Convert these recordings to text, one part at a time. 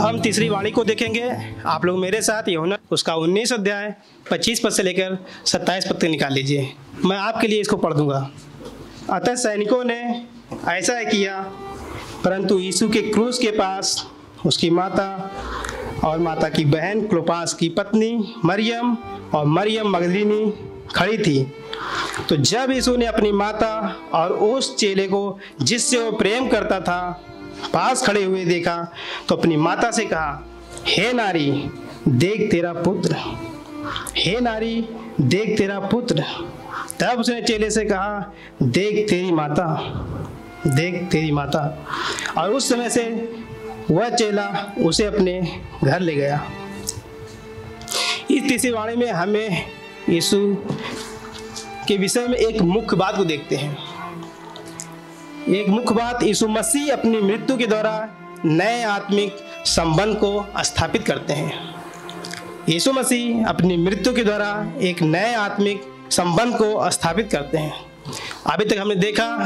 हम तीसरी वाणी को देखेंगे। आप लोग मेरे साथ यहुना, उसका उन्नीस अध्याय, पच्चीस पद से लेकर सत्ताईस पद तक निकाल लीजिए। मैं आपके लिए इसको पढ़ दूँगा। अतः सैनिकों ने ऐसा ही किया, परंतु यीशु के क्रूस के पास उसकी माता और माता की बहन क्लोपास की पत्नी मरियम और मरियम मगदलिनी खड़ी थी। तो जब यीशु ने अपनी माता और उस चेले को, जिससे वो प्रेम करता था पास खड़े हुए देखा तो अपनी माता से कहा, हे नारी, देख तेरा पुत्र। हे नारी, देख तेरा पुत्र। तब उसने चेले से कहा, देख तेरी माता, देख तेरी माता। और उस समय से वह चेला उसे अपने घर ले गया। इस तीसरी वाणी में हमें यीशु के विषय में एक मुख्य बात को देखते हैं। एक मुख्य बात, यीशु मसीह अपनी मृत्यु के द्वारा नए आत्मिक संबंध को स्थापित करते हैं। यीशु मसीह अपनी मृत्यु के द्वारा एक नए आत्मिक संबंध को स्थापित करते हैं। अभी तक हमने देखा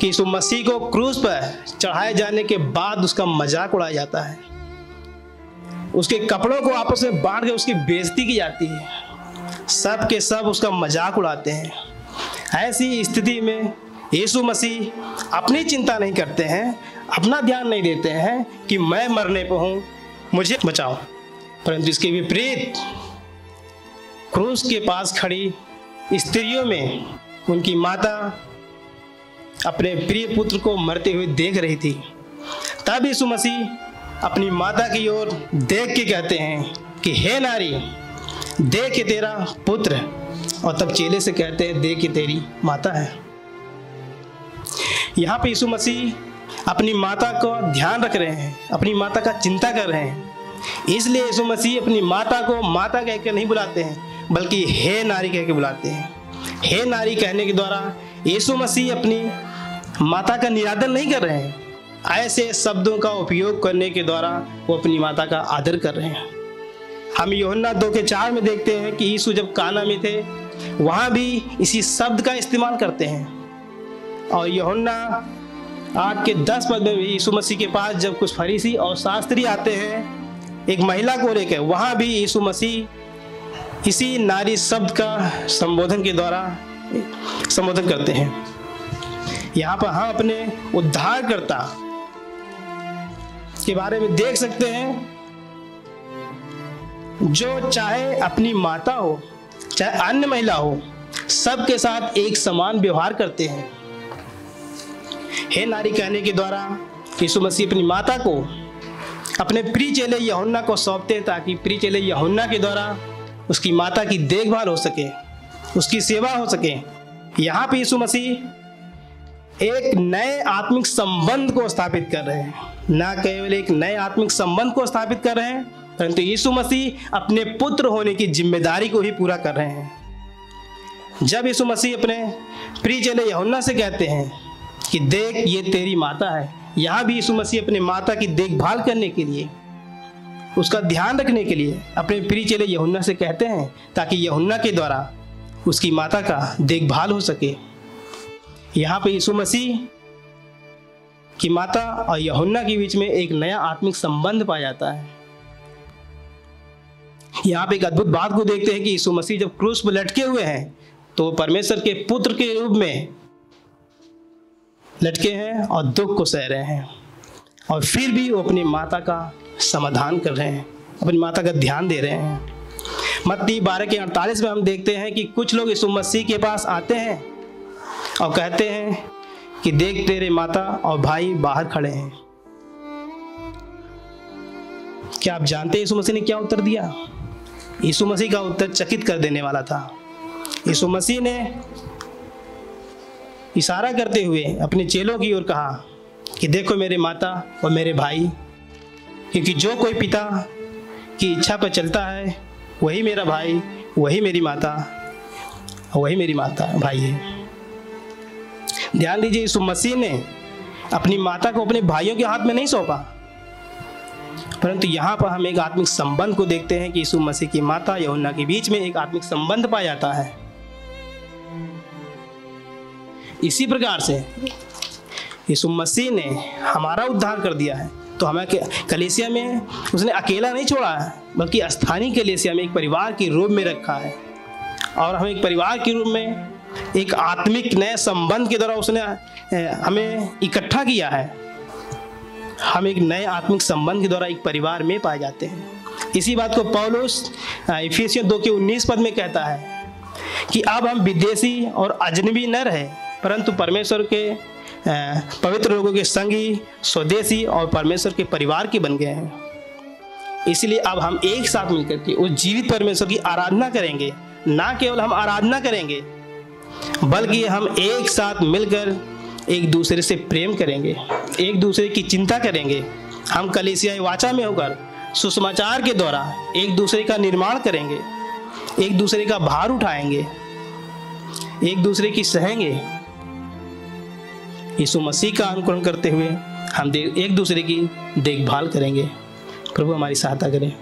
कि यीशु मसीह को क्रूज पर चढ़ाए जाने के बाद उसका मज़ाक उड़ाया जाता है। उसके कपड़ों को आपस में बांट के उसकी बेइज्जती की जाती है। सब के सब उसका मज़ाक उड़ाते हैं। ऐसी स्थिति में यीशु मसीह अपनी चिंता नहीं करते हैं, अपना ध्यान नहीं देते हैं कि मैं मरने पर हूँ, मुझे बचाओ। परंतु इसके विपरीत, क्रूस के पास खड़ी स्त्रियों में उनकी माता अपने प्रिय पुत्र को मरते हुए देख रही थी। तब यीशु मसीह अपनी माता की ओर देख के कहते हैं कि, हे नारी, देख के तेरा पुत्र। और तब चेले से कहते हैं, देख के तेरी माता है। यहाँ पे यीशु मसीह अपनी माता को ध्यान रख रहे हैं, अपनी माता का चिंता कर रहे हैं। इसलिए यीशु मसीह अपनी माता को माता कह के नहीं बुलाते हैं, बल्कि हे नारी कह के बुलाते हैं। हे नारी कहने के द्वारा यीशु मसीह अपनी माता का निरादर नहीं कर रहे हैं। ऐसे शब्दों का उपयोग करने के द्वारा वो अपनी माता का आदर कर रहे हैं। हम योहन्ना दो के चार में देखते हैं कि यीशु जब काना में थे, वहाँ भी इसी शब्द का इस्तेमाल करते हैं। और योहन्ना आठ के दस पद में भी यीशु मसीह के पास जब कुछ फरीसी और शास्त्री आते हैं, एक महिला को लेकर वहाँ भी यीशु मसीह इसी नारी शब्द का संबोधन के द्वारा संबोधन करते हैं। यहाँ पर हम अपने उद्धारकर्ता के बारे में देख सकते हैं। जो चाहे अपनी माता हो, चाहे अन्य महिला हो, सबके साथ एक समान व्यवहार करते हैं। हे नारी कहने के द्वारा यीशु मसीह अपनी माता को, अपने प्रिय चेले यहुन्ना को सौंपते हैं ताकि प्रिय चेले यहुन्ना के द्वारा उसकी माता की देखभाल हो सके, उसकी सेवा हो सके। यहाँ पे यीशु मसीह एक नए आत्मिक संबंध को स्थापित कर रहे हैं। ना केवल एक नए आत्मिक संबंध को स्थापित कर रहे हैं, परंतु यीशु मसीह अपने पुत्र होने की ज़िम्मेदारी को ही पूरा कर रहे हैं। जब यीशु मसीह अपने प्रिय चेले यहुन्ना से कहते हैं कि देख ये तेरी माता है। यहाँ भी यीशु मसीह अपने माता की देखभाल करने के लिए, उसका ध्यान रखने के लिए अपने प्रिय चेले यहुन्ना से कहते हैं, ताकि यहुन्ना के द्वारा उसकी माता का देखभाल हो सके। यहाँ पे यीशु मसीह की माता और यहुन्ना के बीच में एक नया आत्मिक संबंध पाया जाता है। यहाँ पे एक अद्भुत बात को देखते हैं कि यीशु मसीह जब क्रूस पर लटके हुए हैं तो परमेश्वर के पुत्र के रूप में लटके हैं और दुख को सह रहे हैं। और फिर भी वो अपनी माता का समाधान कर रहे हैं, अपनी माता का ध्यान दे रहे हैं। मत्ती बारह के अड़तालीस में हम देखते हैं कि कुछ लोग यीशु मसीह के पास आते हैं और कहते हैं कि देख तेरे माता और भाई बाहर खड़े हैं। क्या आप जानते हैं यीशु मसीह ने क्या उत्तर दिया? यीशु मसीह का उत्तर चकित कर देने वाला था। यीशु मसीह ने इशारा करते हुए अपने चेलों की ओर कहा कि देखो मेरे माता और मेरे भाई, क्योंकि जो कोई पिता की इच्छा पर चलता है, वही मेरा भाई, वही मेरी माता, वही मेरी माता, भाई है। ध्यान दीजिए, यीशु मसीह ने अपनी माता को अपने भाइयों के हाथ में नहीं सौंपा। परंतु यहाँ पर हम एक आत्मिक संबंध को देखते हैं कि यीशु मसीह की माता यमुना के बीच में एक आत्मिक संबंध पाया जाता है। इसी प्रकार से यीशु मसीह ने हमारा उद्धार कर दिया है। तो हमें कलेसिया में उसने अकेला नहीं छोड़ा है, बल्कि स्थानीय कलेसिया में एक परिवार के रूप में रखा है। और हमें एक परिवार के रूप में एक आत्मिक नए संबंध के द्वारा उसने हमें इकट्ठा किया है। हम एक नए आत्मिक संबंध के द्वारा एक परिवार में पाए जाते हैं। इसी बात को पौलुस इफिसियों दो के उन्नीस पद में कहता है कि अब हम विदेशी और अजनबी न रहे परंतु परमेश्वर के पवित्र लोगों के संगी, स्वदेशी और परमेश्वर के परिवार के बन गए हैं। इसलिए अब हम एक साथ मिलकर के उस जीवित परमेश्वर की आराधना करेंगे। ना केवल हम आराधना करेंगे, बल्कि हम एक साथ मिलकर एक दूसरे से प्रेम करेंगे, एक दूसरे की चिंता करेंगे। हम कलेसिया वाचा में होकर, सुसमाचार के द्वारा एक दूसरे का निर्माण करेंगे, एक दूसरे का भार उठाएँगे, एक दूसरे की सहेंगे यीशु मसीह का अनुकरण करते हुए हम एक दूसरे की देखभाल करेंगे। प्रभु हमारी सहायता करें।